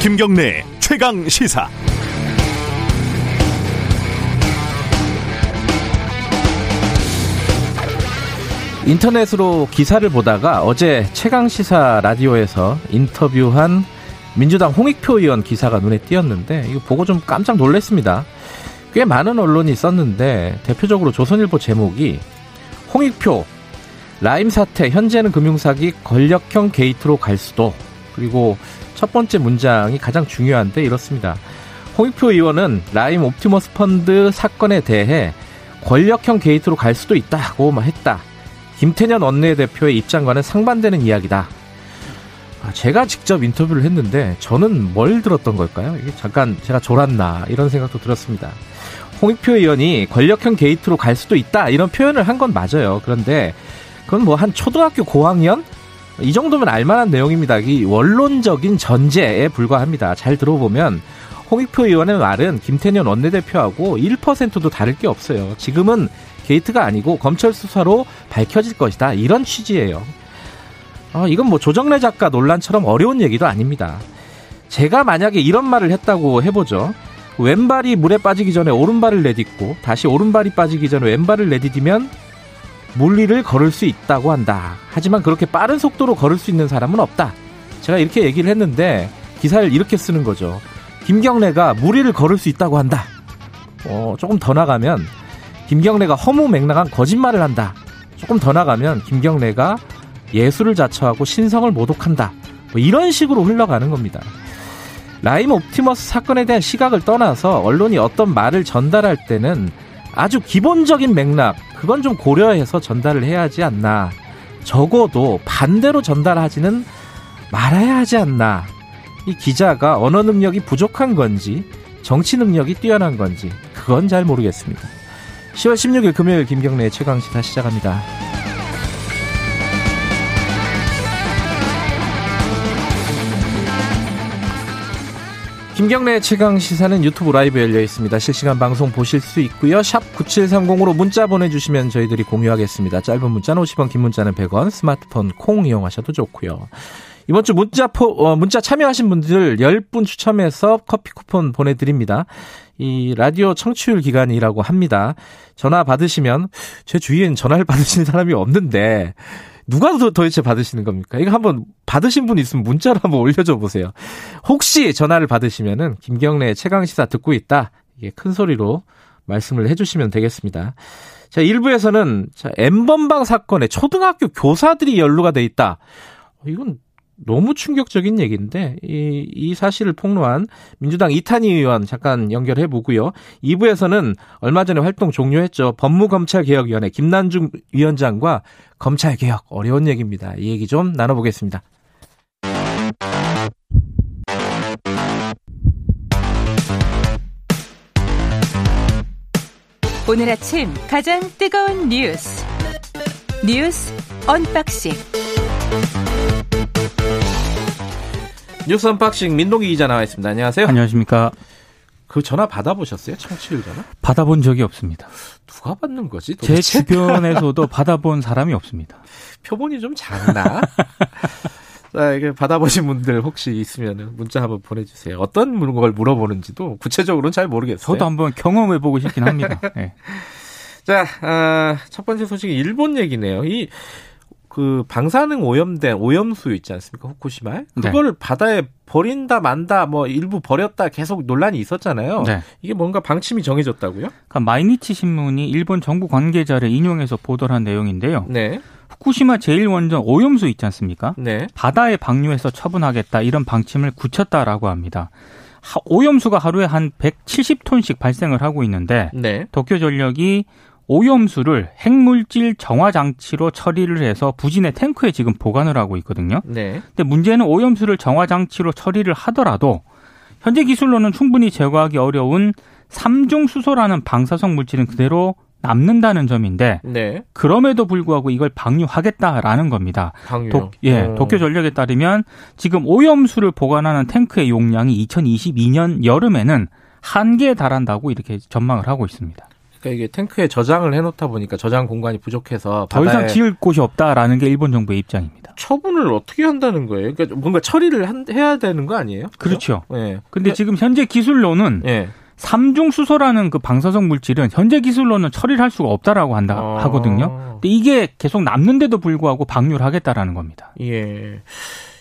김경래 최강 시사. 인터넷으로 기사를 보다가 어제 최강 시사 라디오에서 인터뷰한 민주당 홍익표 의원 기사가 눈에 띄었는데 이거 보고 좀 깜짝 놀랐습니다. 꽤 많은 언론이 썼는데 대표적으로 조선일보 제목이 홍익표 라임 사태 현재는 금융사기 권력형 게이트로 갈 수도 그리고 첫 번째 문장이 가장 중요한데 이렇습니다. 홍익표 의원은 라임 옵티머스 펀드 사건에 대해 권력형 게이트로 갈 수도 있다고 했다. 김태년 원내대표의 입장과는 상반되는 이야기다. 아, 제가 직접 인터뷰를 했는데 저는 뭘 들었던 걸까요? 이게 잠깐 제가 졸았나 이런 생각도 들었습니다. 홍익표 의원이 권력형 게이트로 갈 수도 있다 이런 표현을 한 건 맞아요. 그런데 그건 뭐 한 초등학교 고학년 이 정도면 알만한 내용입니다. 이 원론적인 전제에 불과합니다. 잘 들어보면 홍익표 의원의 말은 김태년 원내대표하고 1%도 다를 게 없어요. 지금은 게이트가 아니고 검찰 수사로 밝혀질 것이다. 이런 취지예요. 어, 이건 뭐 조정래 작가 논란처럼 어려운 얘기도 아닙니다. 제가 만약에 이런 말을 했다고 해보죠. 왼발이 물에 빠지기 전에 오른발을 내딛고 다시 오른발이 빠지기 전에 왼발을 내디디면 물리를 걸을 수 있다고 한다. 하지만 그렇게 빠른 속도로 걸을 수 있는 사람은 없다. 제가 이렇게 얘기를 했는데 기사를 이렇게 쓰는 거죠. 김경래가 무리를 걸을 수 있다고 한다. 어, 조금 더 나가면 김경래가 허무맹랑한 거짓말을 한다. 조금 더 나가면 김경래가 예술을 자처하고 신성을 모독한다. 뭐 이런 식으로 흘러가는 겁니다. 라임 옵티머스 사건에 대한 시각을 떠나서 언론이 어떤 말을 전달할 때는 아주 기본적인 맥락, 그건 좀 고려해서 전달을 해야 하지 않나. 적어도 반대로 전달하지는 말아야 하지 않나. 이 기자가 언어 능력이 부족한 건지, 정치 능력이 뛰어난 건지, 그건 잘 모르겠습니다. 10월 16일 금요일 김경래의 최강시사 시작합니다. 김경래 최강 시사는 유튜브 라이브 열려 있습니다. 실시간 방송 보실 수 있고요. 샵 9730으로 문자 보내주시면 저희들이 공유하겠습니다. 짧은 문자는 50원, 긴 문자는 100원, 스마트폰 콩 이용하셔도 좋고요. 이번 주 문자 포, 어, 문자 참여하신 분들 10분 추첨해서 커피 쿠폰 보내드립니다. 이 라디오 청취율 기간이라고 합니다. 전화 받으시면 제 주위엔 전화를 받으시는 사람이 없는데 누가 도대체 받으시는 겁니까? 이거 한번 받으신 분 있으면 문자로 한번 올려줘 보세요. 혹시 전화를 받으시면은 김경래 최강 시사 듣고 있다. 이게 큰 소리로 말씀을 해주시면 되겠습니다. 자, 1부에서는 자, N번방 사건에 초등학교 교사들이 연루가 돼 있다. 이건 너무 충격적인 얘기인데 이, 이 사실을 폭로한 민주당 이탄희 의원 잠깐 연결해 보고요. 2부에서는 얼마 전에 활동 종료했죠. 법무검찰개혁위원회 김난중 위원장과 검찰개혁 어려운 얘기입니다. 이 얘기 좀 나눠보겠습니다. 오늘 아침 가장 뜨거운 뉴스 뉴스 unboxing 뉴스 unboxing 민동기 기자 나와 있습니다. 안녕하세요. 안녕하십니까. 그 전화 받아보셨어요? 청취율 전화? 받아본 적이 없습니다. 누가 받는 거지? 도대체? 제 주변에서도 받아본 사람이 없습니다. 표본이 좀 작나? 자, 이게 받아보신 분들 혹시 있으면 문자 한번 보내주세요. 어떤 걸 물어보는지도 구체적으로는 잘 모르겠어요. 저도 한번 경험해보고 싶긴 합니다. 네. 자, 아, 첫 번째 소식이 일본 얘기네요. 이 그 방사능 오염된 오염수 있지 않습니까? 후쿠시마에 네. 그거를 네. 바다에 버린다 만다 뭐 일부 버렸다 계속 논란이 있었잖아요. 네. 이게 뭔가 방침이 정해졌다고요? 그러니까 마이니치 신문이 일본 정부 관계자를 인용해서 보도를 한 내용인데요. 네. 후쿠시마 제1원전 오염수 있지 않습니까? 네. 바다에 방류해서 처분하겠다 이런 방침을 굳혔다라고 합니다. 오염수가 하루에 한 170톤씩 발생을 하고 있는데 네. 도쿄 전력이 오염수를 핵물질 정화 장치로 처리를 해서 부진의 탱크에 지금 보관을 하고 있거든요. 네. 근데 문제는 오염수를 정화 장치로 처리를 하더라도 현재 기술로는 충분히 제거하기 어려운 삼중 수소라는 방사성 물질은 그대로 남는다는 점인데 네. 그럼에도 불구하고 이걸 방류하겠다라는 겁니다. 방류. 도, 예, 오. 도쿄 전력에 따르면 지금 오염수를 보관하는 탱크의 용량이 2022년 여름에는 한계에 달한다고 이렇게 전망을 하고 있습니다. 그러니까 이게 탱크에 저장을 해놓다 보니까 저장 공간이 부족해서 더 이상 지을 곳이 없다라는 게 일본 정부의 입장입니다. 처분을 어떻게 한다는 거예요? 그러니까 뭔가 처리를 한, 해야 되는 거 아니에요? 그렇죠. 예. 네. 근데 지금 현재 기술로는 네. 삼중 수소라는 그 방사성 물질은 현재 기술로는 처리를 할 수가 없다라고 한다 아. 하거든요. 근데 이게 계속 남는데도 불구하고 방류를 하겠다라는 겁니다. 예.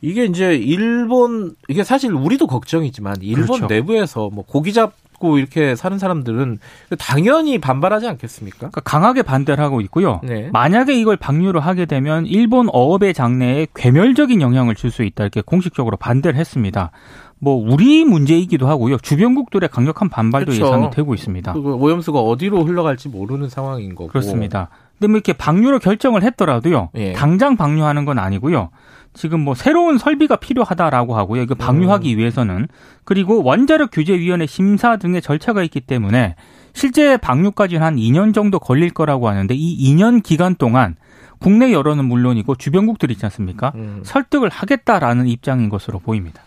이게 이제 일본 이게 사실 우리도 걱정이지만 일본 그렇죠. 내부에서 뭐 고기 잡 고 이렇게 사는 사람들은 당연히 반발하지 않겠습니까? 그러니까 강하게 반대를 하고 있고요. 네. 만약에 이걸 방류를 하게 되면 일본 어업의 장래에 괴멸적인 영향을 줄 수 있다 이렇게 공식적으로 반대를 했습니다. 뭐 우리 문제이기도 하고요. 주변국들의 강력한 반발도 그렇죠. 예상이 되고 있습니다. 그 오염수가 어디로 흘러갈지 모르는 상황인 거고. 그렇습니다. 근데 뭐 이렇게 방류를 결정을 했더라도요. 예. 당장 방류하는 건 아니고요. 지금 뭐 새로운 설비가 필요하다라고 하고요. 이거 방류하기 음. 위해서는 그리고 원자력 규제 위원회 심사 등의 절차가 있기 때문에 실제 방류까지는 한 2년 정도 걸릴 거라고 하는데 이 2년 기간 동안 국내 여론은 물론이고 주변국들 있지 않습니까? 음. 설득을 하겠다라는 입장인 것으로 보입니다.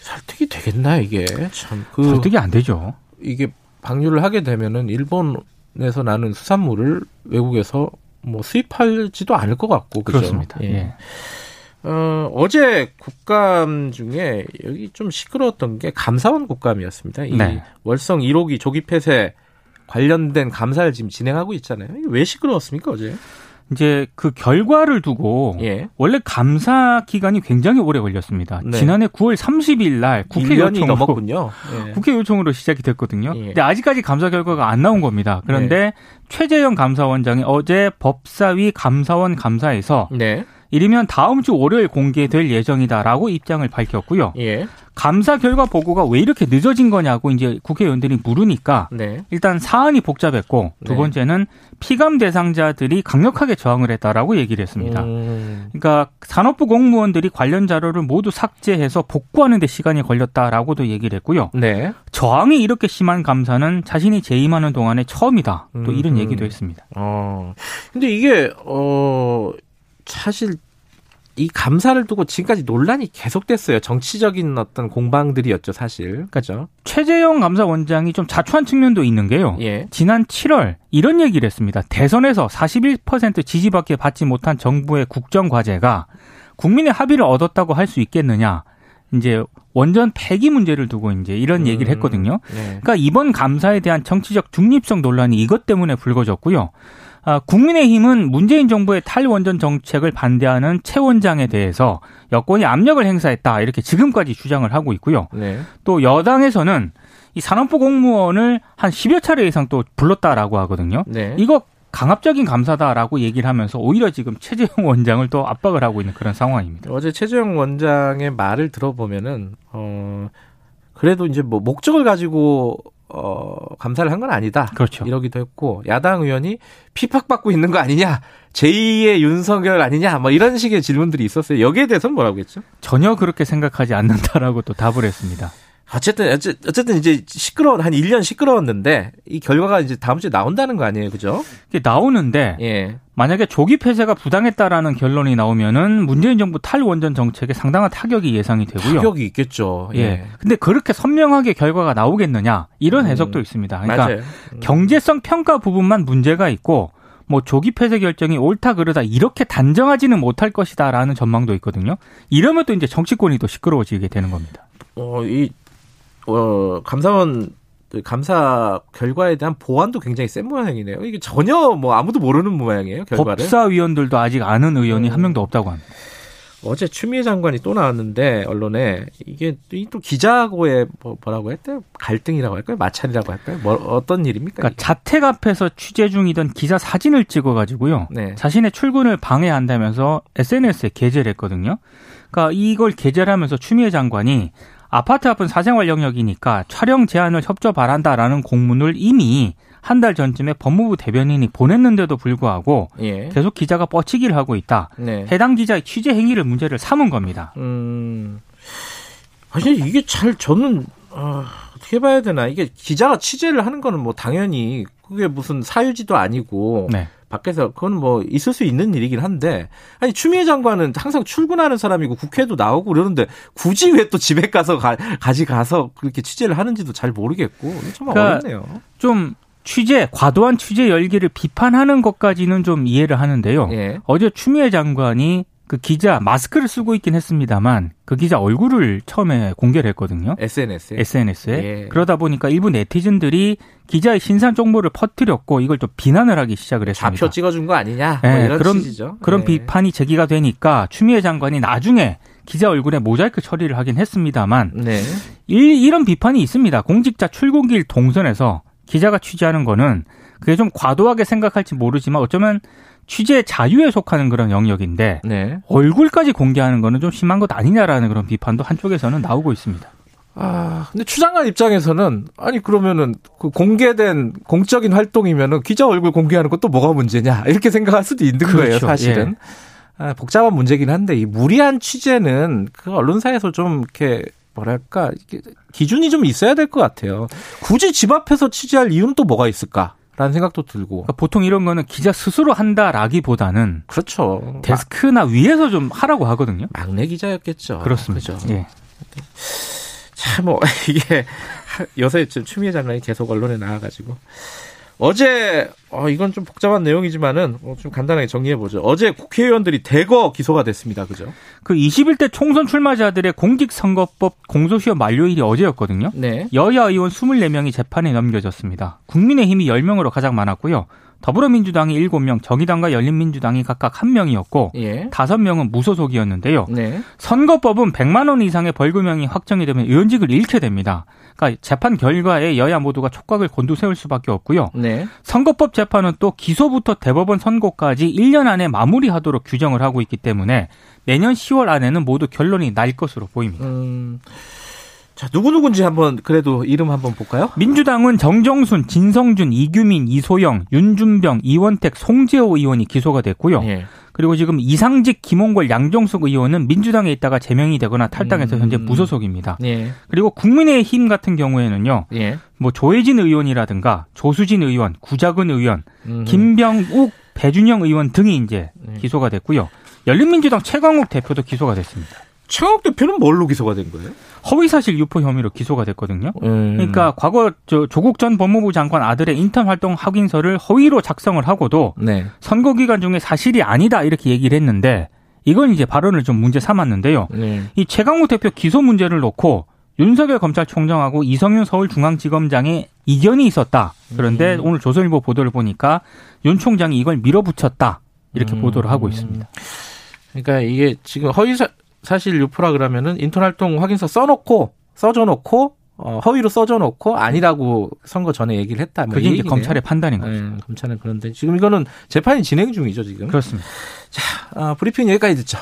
설득이 되겠나 이게 참 그 설득이 안 되죠. 이게 방류를 하게 되면은 일본에서 나는 수산물을 외국에서 뭐 수입하지도 않을 것 같고 그죠? 그렇습니다. 예. 예. 어, 어제 국감 중에 여기 좀 시끄러웠던 게 감사원 국감이었습니다. 이 네. 월성 1호기 조기 폐쇄 관련된 감사를 지금 진행하고 있잖아요. 왜 시끄러웠습니까 어제? 이제 그 결과를 두고 예. 원래 감사 기간이 굉장히 오래 걸렸습니다. 네. 지난해 9월 30일 날 국회 요청으로 넘었군요. 예. 국회 요청으로 시작이 됐거든요. 예. 근데 아직까지 감사 결과가 안 나온 겁니다. 그런데 네. 최재형 감사원장이 어제 법사위 감사원 감사에서 네. 이르면 다음 주 월요일 공개될 예정이다라고 입장을 밝혔고요. 예. 감사 결과 보고가 왜 이렇게 늦어진 거냐고 이제 국회의원들이 물으니까 네. 일단 사안이 복잡했고 두 네. 번째는 피감 대상자들이 강력하게 저항을 했다라고 얘기를 했습니다. 음. 그러니까 산업부 공무원들이 관련 자료를 모두 삭제해서 복구하는 데 시간이 걸렸다라고도 얘기를 했고요. 네. 저항이 이렇게 심한 감사는 자신이 재임하는 동안에 처음이다. 또 이런 음. 얘기도 했습니다. 어. 근데 이게 어 사실 이 감사를 두고 지금까지 논란이 계속됐어요. 정치적인 어떤 공방들이었죠, 사실. 그죠? 최재형 감사원장이 좀 자초한 측면도 있는 게요. 예. 지난 7월 이런 얘기를 했습니다. 대선에서 41% 지지밖에 받지 못한 정부의 국정 과제가 국민의 합의를 얻었다고 할 수 있겠느냐. 이제 원전 폐기 문제를 두고 이제 이런 얘기를 음, 했거든요. 네. 그러니까 이번 감사에 대한 정치적 중립성 논란이 이것 때문에 불거졌고요. 아, 국민의힘은 문재인 정부의 탈원전 정책을 반대하는 최 원장에 대해서 여권이 압력을 행사했다 이렇게 지금까지 주장을 하고 있고요. 네. 또 여당에서는 이 산업부 공무원을 한 10여 차례 이상 또 불렀다라고 하거든요. 네. 이거 강압적인 감사다라고 얘기를 하면서 오히려 지금 최재형 원장을 또 압박을 하고 있는 그런 상황입니다. 어제 최재형 원장의 말을 들어보면은 어 그래도 이제 뭐 목적을 가지고 어, 감사를 한 건 아니다. 그렇죠. 이러기도 했고, 야당 의원이 피팍받고 있는 거 아니냐, 제2의 윤석열 아니냐, 뭐 이런 식의 질문들이 있었어요. 여기에 대해서는 뭐라고 했죠? 전혀 그렇게 생각하지 않는다라고 또 답을 했습니다. 어쨌든, 어쨌든 이제 시끄러워, 한 1년 시끄러웠는데, 이 결과가 이제 다음 주에 나온다는 거 아니에요, 그죠? 이게 나오는데, 예. 만약에 조기 폐쇄가 부당했다라는 결론이 나오면은 문재인 정부 탈원전 정책에 상당한 타격이 예상이 되고요. 타격이 있겠죠. 예. 예. 근데 그렇게 선명하게 결과가 나오겠느냐, 이런 음. 해석도 있습니다. 그러니까 음. 경제성 평가 부분만 문제가 있고, 뭐 조기 폐쇄 결정이 옳다 그르다 이렇게 단정하지는 못할 것이다라는 전망도 있거든요. 이러면 또 이제 정치권이 또 시끄러워지게 되는 겁니다. 어, 이 어, 감사원 그 감사 결과에 대한 보완도 굉장히 센 모양이네요. 이게 전혀 뭐 아무도 모르는 모양이에요. 결과를. 법사위원들도 아직 아는 의원이 음. 한 명도 없다고 합니다. 어제 추미애 장관이 또 나왔는데 언론에 이게 또 기자하고의 뭐, 뭐라고 했대요? 갈등이라고 할까요? 마찰이라고 할까요? 뭐 어떤 일입니까? 그러니까 자택 앞에서 취재 중이던 기자 사진을 찍어가지고요. 네. 자신의 출근을 방해한다면서 SNS에 게재를 했거든요. 그러니까 이걸 게재를 하면서 추미애 장관이 아파트 앞은 사생활 영역이니까 촬영 제한을 협조 바란다라는 공문을 이미 한 달 전쯤에 법무부 대변인이 보냈는데도 불구하고 예. 계속 기자가 뻗치기를 하고 있다. 네. 해당 기자의 취재 행위를 문제를 삼은 겁니다. 음. 아니 이게 잘 저는 어, 어떻게 봐야 되나 이게 기자가 취재를 하는 거는 뭐 당연히 그게 무슨 사유지도 아니고 네. 밖에서 그건 뭐 있을 수 있는 일이긴 한데 아니 추미애 장관은 항상 출근하는 사람이고 국회도 나오고 그러는데 굳이 왜 또 집에 가서 가, 가지 가서 그렇게 취재를 하는지도 잘 모르겠고 참 그러니까 어렵네요. 좀 취재 과도한 취재 열기를 비판하는 것까지는 좀 이해를 하는데요. 예. 어제 추미애 장관이 그 기자 마스크를 쓰고 있긴 했습니다만 그 기자 얼굴을 처음에 공개를 했거든요. SNS에. SNS에. 예. 그러다 보니까 일부 네티즌들이 기자의 신상 정보를 퍼뜨렸고 이걸 좀 비난을 하기 시작을 했습니다. 좌표 찍어준 거 아니냐? 뭐 네, 이런 그런 취지죠. 그런 네. 비판이 제기가 되니까 추미애 장관이 나중에 기자 얼굴에 모자이크 처리를 하긴 했습니다만 네. 이, 이런 비판이 있습니다. 공직자 출근길 동선에서 기자가 취재하는 거는 그게 좀 과도하게 생각할지 모르지만 어쩌면 취재 자유에 속하는 그런 영역인데 네. 얼굴까지 공개하는 거는 좀 심한 것 아니냐라는 그런 비판도 한쪽에서는 나오고 있습니다. 아, 근데 추장관 입장에서는 아니 그러면은 그 공개된 공적인 활동이면은 기자 얼굴 공개하는 것도 뭐가 문제냐 이렇게 생각할 수도 있는 그렇죠. 거예요, 사실은. 예. 아, 복잡한 문제긴 한데 이 무리한 취재는 그 언론사에서 좀 이렇게 뭐랄까 기준이 좀 있어야 될 것 같아요. 굳이 집 앞에서 취재할 이유는 또 뭐가 있을까? 라는 생각도 들고. 그러니까 보통 이런 거는 기자 스스로 한다라기보다는 그렇죠. 데스크나 위에서 좀 하라고 하거든요. 막내 기자였겠죠. 그렇습니다. 그렇죠. 예. 참, 뭐, 이게 요새 추미애 장관이 계속 언론에 나와가지고 어제 어, 이건 좀 복잡한 내용이지만은 어, 좀 간단하게 정리해 보죠. 어제 국회의원들이 대거 기소가 됐습니다. 그죠? 그 21대 총선 출마자들의 공직선거법 공소시효 만료일이 어제였거든요. 네. 여야 의원 24명이 재판에 넘겨졌습니다. 국민의힘이 10명으로 가장 많았고요. 더불어민주당이 7명, 정의당과 열린민주당이 각각 1명이었고 예. 5명은 무소속이었는데요. 네. 선거법은 100만 원 이상의 벌금형이 확정이 되면 의원직을 잃게 됩니다. 그러니까 재판 결과에 여야 모두가 촉각을 곤두세울 수밖에 없고요. 네. 선거법 재판은 또 기소부터 대법원 선고까지 1년 안에 마무리하도록 규정을 하고 있기 때문에 내년 10월 안에는 모두 결론이 날 것으로 보입니다. 음. 자, 누구누군지 한번 그래도 이름 한번 볼까요? 민주당은 정정순, 진성준, 이규민, 이소영, 윤준병, 이원택, 송재호 의원이 기소가 됐고요. 예. 그리고 지금 이상직, 김홍걸, 양정숙 의원은 민주당에 있다가 제명이 되거나 탈당해서 음. 현재 무소속입니다. 예. 그리고 국민의힘 같은 경우에는요. 예. 뭐 조혜진 의원이라든가 조수진 의원, 구자근 의원, 음. 김병욱, 배준영 의원 등이 이제 예. 기소가 됐고요. 열린민주당 최광욱 대표도 기소가 됐습니다. 최강욱 대표는 뭘로 기소가 된 거예요? 허위사실 유포 혐의로 기소가 됐거든요. 음. 그러니까 과거 저 조국 전 법무부 장관 아들의 인턴 활동 확인서를 허위로 작성을 하고도 네. 선거 기간 중에 사실이 아니다 이렇게 얘기를 했는데 이건 이제 발언을 좀 문제 삼았는데요. 네. 이 최강욱 대표 기소 문제를 놓고 윤석열 검찰총장하고 이성윤 서울중앙지검장의 이견이 있었다. 그런데 음. 오늘 조선일보 보도를 보니까 윤 총장이 이걸 밀어붙였다. 이렇게 음. 보도를 하고 있습니다. 그러니까 이게 지금 허위사 사실 유포라 그러면은 인턴 활동 확인서 써놓고 써줘놓고 어, 허위로 써줘놓고 아니라고 선거 전에 얘기를 했다. 뭐 그게 이제 검찰의 판단인 거죠. 네, 검찰은 그런데 지금 이거는 재판이 진행 중이죠 지금. 그렇습니다. 자 어, 브리핑 여기까지 듣죠.